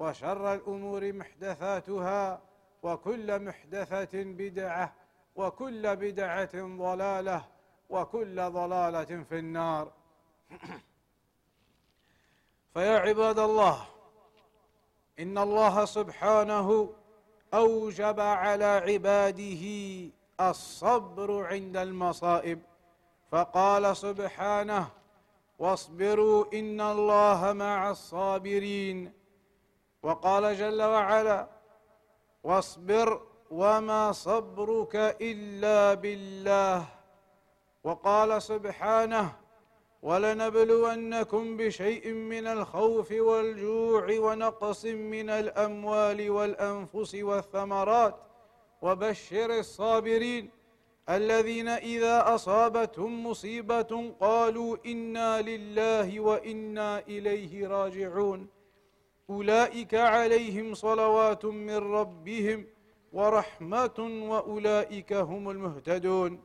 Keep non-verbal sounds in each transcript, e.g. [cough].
وشر الأمور محدثاتها وكل محدثة بدعة وكل بدعة ضلالة وكل ضلالة في النار. [clears throat] فيا عباد الله إن الله سبحانه أوجب على عباده الصبر عند المصائب. فقال سبحانه واصبروا إن الله مع الصابرين. وقال جل وعلا واصبر وما صبرك إلا بالله. وقال سبحانه ولنبلونكم بشيء من الخوف والجوع ونقص من الأموال والأنفس والثمرات. وبشر الصابرين الذين إذا أصابتهم مصيبة قالوا إنا لله وإنا إليه راجعون. أولئك عليهم صلوات من ربهم ورحمة وأولئك هم المهتدون.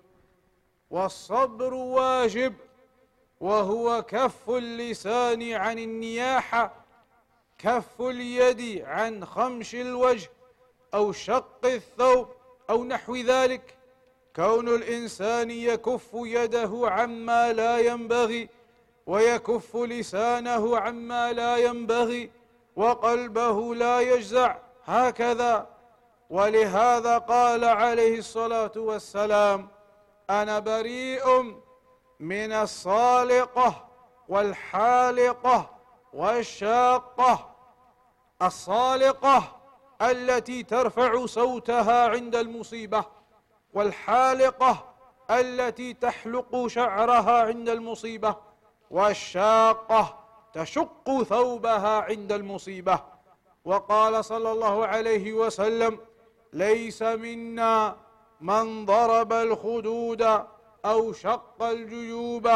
والصبر واجب وهو كف اللسان عن النياحه كف اليد عن خمش الوجه أو شق الثوب أو نحو ذلك. كون الإنسان يكف يده عما لا ينبغي ويكف لسانه عما لا ينبغي وقلبه لا يجزع هكذا. ولهذا قال عليه الصلاة والسلام أنا بريء من الصالقة والحالقة والشاقة. الصالقة التي ترفع صوتها عند المصيبة والحالقة التي تحلق شعرها عند المصيبة والشاقة تشق ثوبها عند المصيبة. وقال صلى الله عليه وسلم ليس منا من ضرب الخدود أو شق الجيوب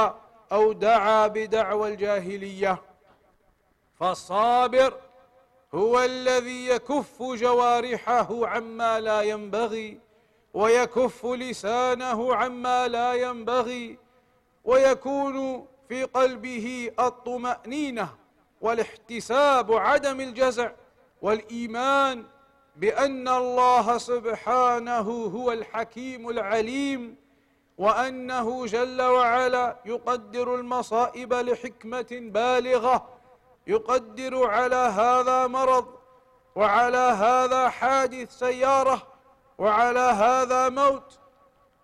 أو دعا بدعوى الجاهلية. فالصابر هو الذي يكف جوارحه عما لا ينبغي ويكف لسانه عما لا ينبغي ويكون في قلبه الطمأنينة والاحتساب عدم الجزع والإيمان بأن الله سبحانه هو الحكيم العليم وأنه جل وعلا يقدر المصائب لحكمة بالغة يقدر على هذا مرض وعلى هذا حادث سيارة وعلى هذا موت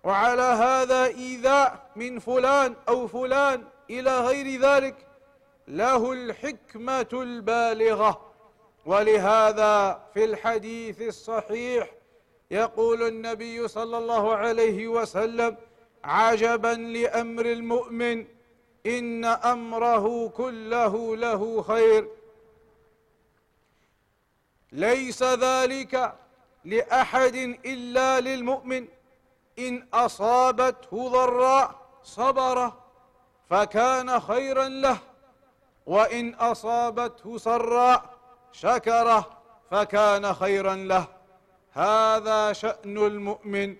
وعلى هذا إيذاء من فلان أو فلان. إلى غير ذلك له الحكمة البالغة. ولهذا في الحديث الصحيح يقول النبي صلى الله عليه وسلم عجبا لأمر المؤمن إن أمره كله له خير. ليس ذلك لأحد إلا للمؤمن إن أصابته ضراء صبر فكان خيرا له. وإن أصابته سراء شكره فكان خيرا له. هذا شأن المؤمن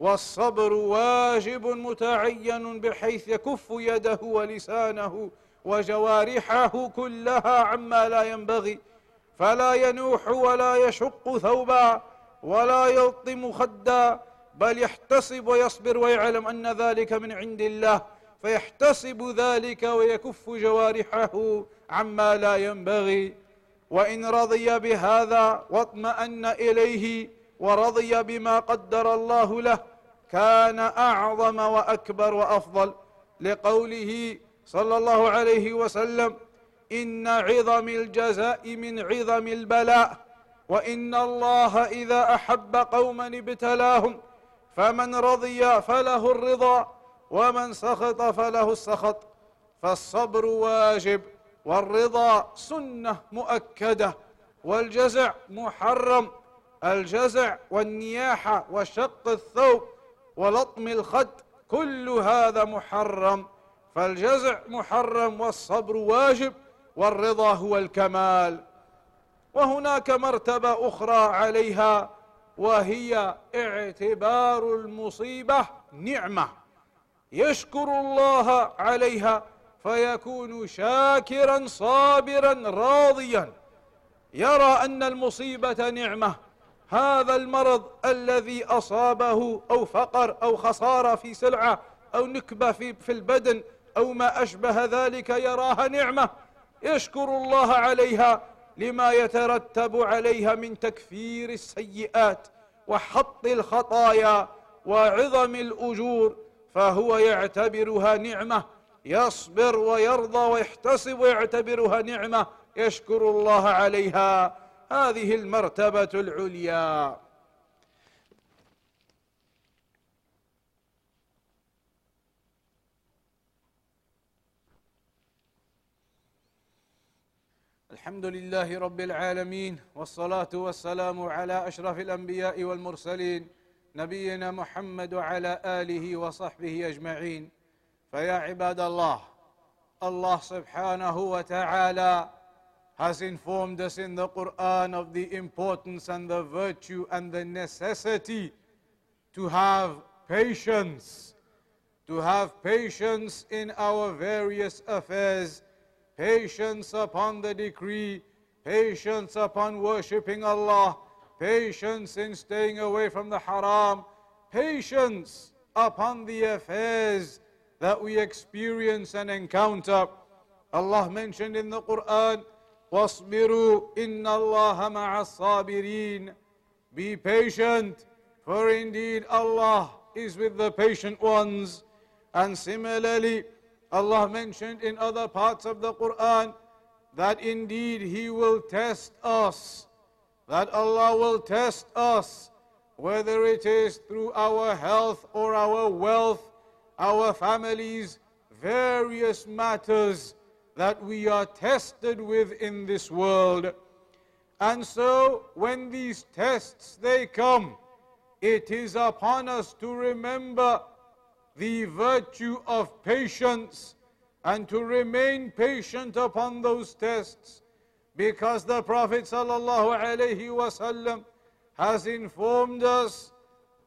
والصبر واجب متعين بحيث يكف يده ولسانه وجوارحه كلها عما لا ينبغي. فلا ينوح ولا يشق ثوبا ولا يلطم خدا بل يحتسب ويصبر ويعلم أن ذلك من عند الله. فيحتسب ذلك ويكف جوارحه عما لا ينبغي. وإن رضي بهذا واطمأن إليه ورضي بما قدر الله له كان أعظم وأكبر وأفضل. لقوله صلى الله عليه وسلم إن عظم الجزاء من عظم البلاء وإن الله إذا أحب قوما ابتلاهم فمن رضي فله الرضا. ومن سخط فله السخط فالصبر واجب والرضا سنة مؤكدة والجزع محرم الجزع والنياحة وشق الثوب ولطم الخد كل هذا محرم فالجزع محرم والصبر واجب والرضا هو الكمال. وهناك مرتبة أخرى عليها وهي اعتبار المصيبة نعمة. يشكر الله عليها فيكون شاكرا صابرا راضيا. يرى أن المصيبة نعمة. هذا المرض الذي أصابه أو فقر أو خسارة في سلعة أو نكبة في في البدن أو ما أشبه ذلك يراها نعمة. يشكر الله عليها لما يترتب عليها من تكفير السيئات وحط الخطايا وعظم الأجور فهو يعتبرها نعمة يصبر ويرضى ويحتسب ويعتبرها نعمة يشكر الله عليها. هذه المرتبة العليا. الحمد لله رب العالمين والصلاة والسلام على أشرف الأنبياء والمرسلين. نبينا محمد وعلى اله وصحبه اجمعين فيا عباد الله الله سبحانه وتعالى has informed us in the Quran of the importance and the virtue and the necessity to have patience, to have patience in our various affairs patience upon the decree, patience upon worshipping Allah, patience in staying away from the haram, patience upon the affairs that we experience and encounter. Allah mentioned in the Quran, وَاصْبِرُوا إِنَّ اللَّهَ مَعَ الصَّابِرِينَ Be patient, for indeed Allah is with the patient ones. And similarly, Allah mentioned in other parts of the Quran that indeed He will test us, that Allah will test us, whether it is through our health or our wealth, our families, various matters that we are tested with in this world. And so when these tests they come, it is upon us to remember the virtue of patience and to remain patient upon those tests because the Prophet ﷺ has informed us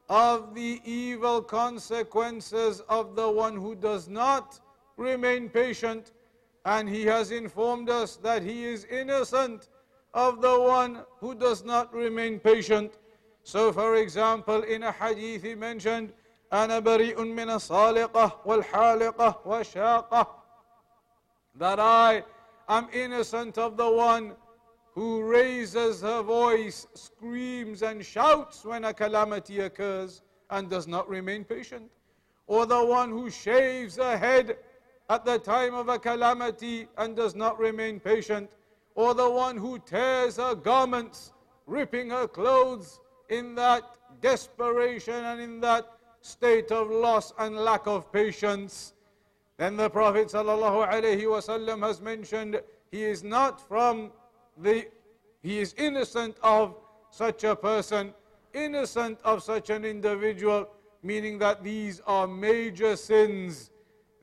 of the evil consequences of the one who does not remain patient and he has informed us that he is innocent of the one who does not remain patient. So for example in a hadith he mentioned أنا بريء من الصالقة والحالقة والشاقة that I am innocent of the one who raises her voice, screams and shouts when a calamity occurs and does not remain patient, or the one who shaves her head at the time of a calamity and does not remain patient, or the one who tears her garments, ripping her clothes in that desperation and in that state of loss and lack of patience. Then the Prophet ﷺ has mentioned he is not from the, he is innocent of such a person, innocent of such an individual, meaning that these are major sins.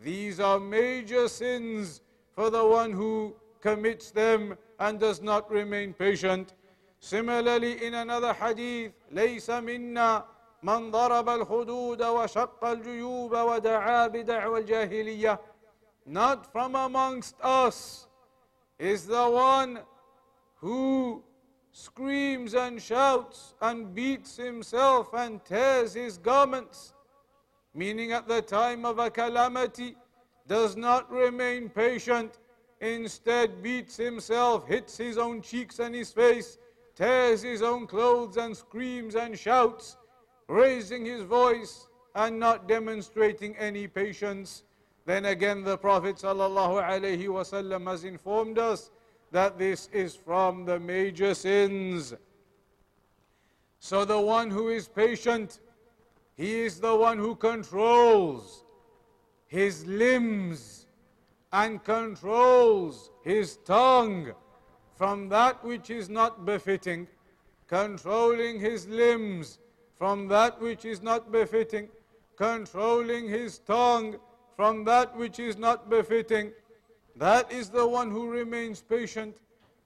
These are major sins for the one who commits them and does not remain patient. Similarly, in another hadith, ليس منا من ضرب الخدود وشق الجيوب ودعا بدعوى الجاهلية not from amongst us is the one who screams and shouts and beats himself and tears his garments, meaning at the time of a calamity, does not remain patient, instead beats himself, hits his own cheeks and his face, tears his own clothes and screams and shouts, raising his voice and not demonstrating any patience. Then again the Prophet ﷺ has informed us that this is from the major sins. So the one who is patient, he is the one who controls his limbs and controls his tongue from that which is not befitting, controlling his limbs from that which is not befitting, controlling his tongue from that which is not befitting, that is the one who remains patient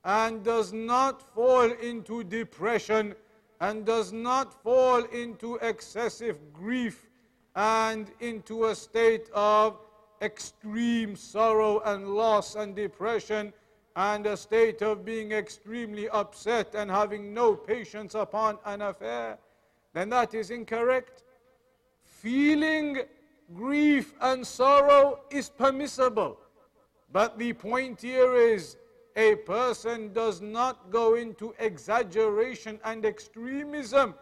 and does not fall into depression and does not fall into excessive grief and into a state of extreme sorrow and loss and depression and a state of being extremely upset and having no patience upon an affair, then that is incorrect. Feeling grief and sorrow is permissible. But the point here is a person does not go into exaggeration and extremism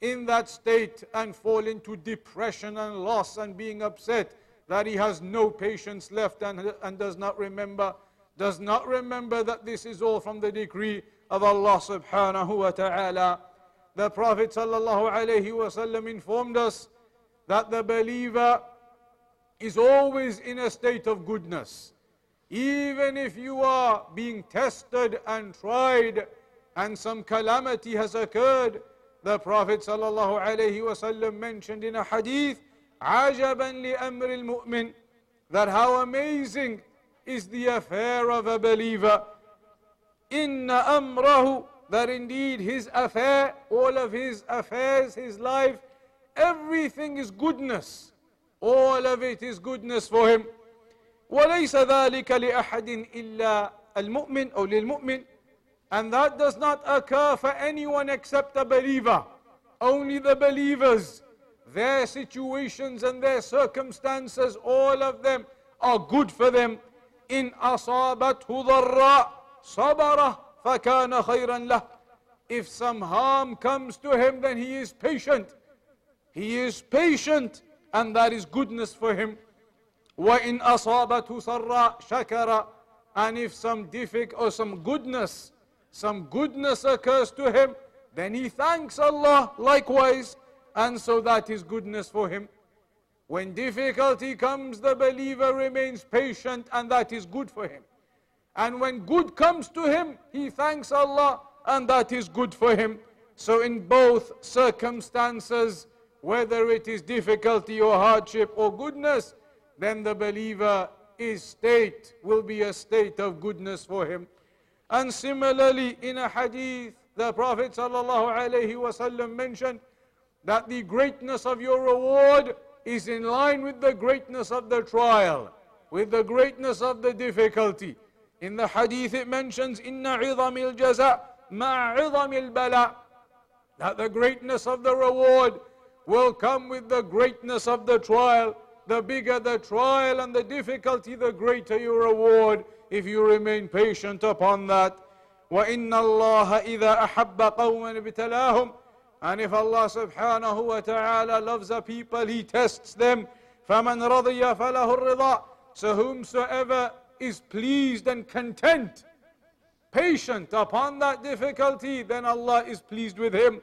in that state and fall into depression and loss and being upset that he has no patience left and, and does not remember does not remember that this is all from the decree of Allah subhanahu wa ta'ala the prophet sallallahu alaihi wasallam informed us that the believer is always in a state of goodness even if you are being tested and tried and some calamity has occurred, the Prophet ﷺ mentioned in a hadith, عَجَبًا لِأَمْرِ الْمُؤْمِنِ That how amazing is the affair of a believer. إِنَّ أَمْرَهُ That indeed his affair, all of his affairs, his life, everything is goodness. All of it is goodness for him. وليس ذلك لأحد إلا المؤمن أو للمؤمن and that does not occur for anyone except a believer only the believers their situations and their circumstances all of them are good for them إن أصابته ضراء صبره فكان خيرا له if some harm comes to him then he is patient he is patient and that is goodness for him وَإِنْ أَصَابَتْهُ سَرَّا شَكَرَ And if some defect or some goodness, some goodness occurs to him, then he thanks Allah likewise, and so that is goodness for him. When difficulty comes, the believer remains patient, and that is good for him. And when good comes to him, he thanks Allah, and that is good for him. So, in both circumstances, whether it is difficulty or hardship or goodness, then the believer his state will be a state of goodness for him. And similarly, in a hadith, the Prophet ﷺ mentioned that the greatness of your reward is in line with the greatness of the trial, with the greatness of the difficulty. In the hadith it mentions, إِنَّ عِظَمِ الْجَزَاء مَعْ عِظَمِ الْبَلَاء That the greatness of the reward will come with the greatness of the trial the bigger the trial and the difficulty, the greater your reward if you remain patient upon that. وَإِنَّ اللَّهَ إِذَا أَحَبَّ قَوْمًا ابْتَلَاهُمْ And if Allah subhanahu wa ta'ala loves a people, He tests them. فَمَنْ رَضِيَ فَلَهُ الرِّضَى So whomsoever is pleased and content, patient upon that difficulty, then Allah is pleased with him.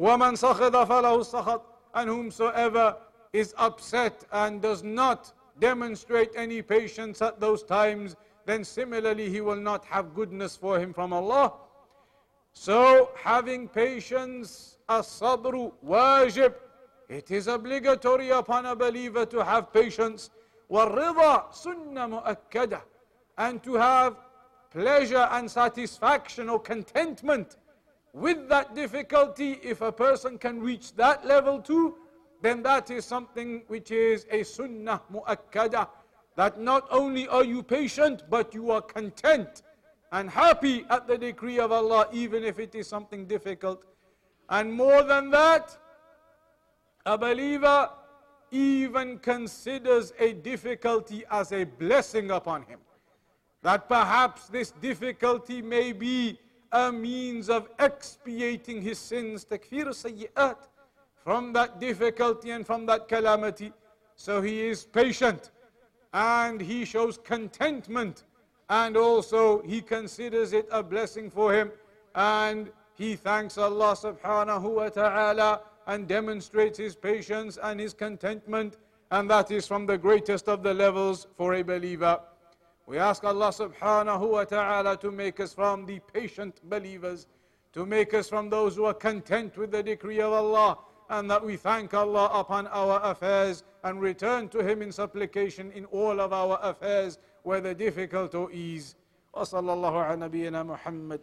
وَمَنْ سَخِضَ فَلَهُ السَّخَطِ And whomsoever is upset and does not demonstrate any patience at those times, then similarly he will not have goodness for him from Allah. So having patience, as-sabru wajib, it is obligatory upon a believer to have patience. وَالرِّضَى سُنَّ مُؤَكَّدَةً And to have pleasure and satisfaction or contentment with that difficulty, if a person can reach that level too, then that is something which is a sunnah mu'akkada. That not only are you patient, but you are content and happy at the decree of Allah, even if it is something difficult. And more than that, a believer even considers a difficulty as a blessing upon him. That perhaps this difficulty may be a means of expiating his sins, takfir sayyi'at, from that difficulty and from that calamity. So he is patient and he shows contentment and also he considers it a blessing for him and he thanks Allah subhanahu wa ta'ala and demonstrates his patience and his contentment and that is from the greatest of the levels for a believer. We ask Allah subhanahu wa ta'ala to make us from the patient believers, to make us from those who are content with the decree of Allah, and that we thank Allah upon our affairs and return to Him in supplication in all of our affairs, whether difficult or ease. وصلى الله على نبينا محمد